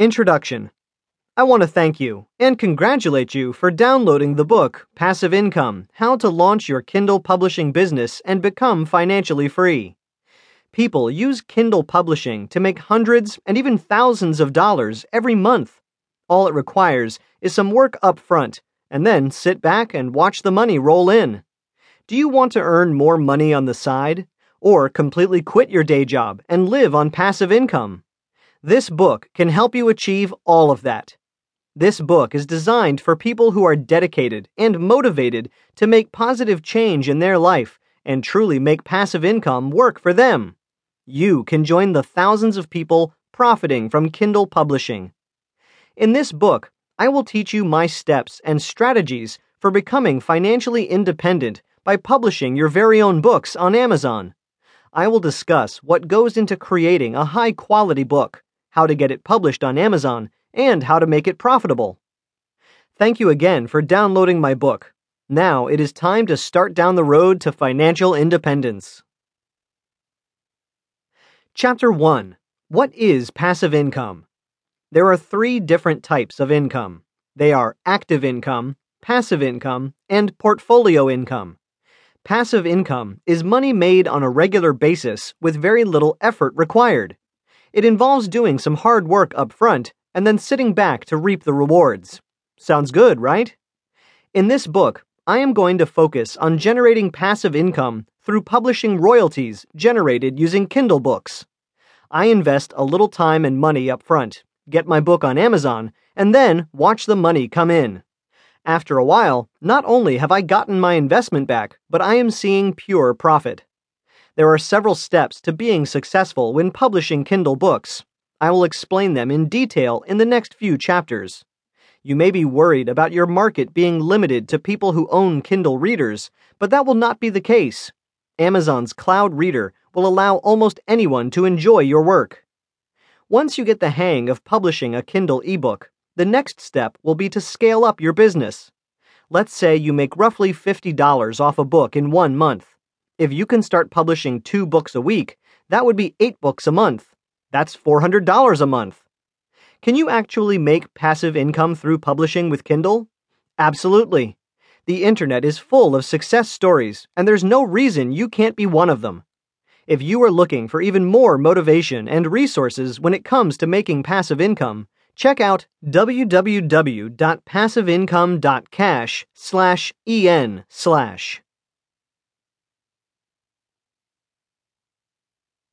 Introduction I want to thank you and congratulate you for downloading the book Passive Income How to Launch Your Kindle Publishing Business and Become Financially Free. People use Kindle publishing to make hundreds and even thousands of dollars every month. All it requires is some work up front and then sit back and watch the money roll in. Do you want to earn more money on the side? Or completely quit your day job and live on passive income? This book can help you achieve all of that. This book is designed for people who are dedicated and motivated to make positive change in their life and truly make passive income work for them. You can join the thousands of people profiting from Kindle publishing. In this book, I will teach you my steps and strategies for becoming financially independent by publishing your very own books on Amazon. I will discuss what goes into creating a high quality book how to get it published on Amazon, and how to make it profitable. Thank you again for downloading my book. Now it is time to start down the road to financial independence. Chapter 1 What is passive income? There are three different types of income they are active income, passive income, and portfolio income. Passive income is money made on a regular basis with very little effort required. It involves doing some hard work up front and then sitting back to reap the rewards. Sounds good, right? In this book, I am going to focus on generating passive income through publishing royalties generated using Kindle books. I invest a little time and money up front, get my book on Amazon, and then watch the money come in. After a while, not only have I gotten my investment back, but I am seeing pure profit. There are several steps to being successful when publishing Kindle books. I will explain them in detail in the next few chapters. You may be worried about your market being limited to people who own Kindle readers, but that will not be the case. Amazon's Cloud Reader will allow almost anyone to enjoy your work. Once you get the hang of publishing a Kindle ebook, the next step will be to scale up your business. Let's say you make roughly $50 off a book in one month. If you can start publishing two books a week, that would be eight books a month. That's $400 a month. Can you actually make passive income through publishing with Kindle? Absolutely. The internet is full of success stories, and there's no reason you can't be one of them. If you are looking for even more motivation and resources when it comes to making passive income, check out www.passiveincome.cash slash en slash.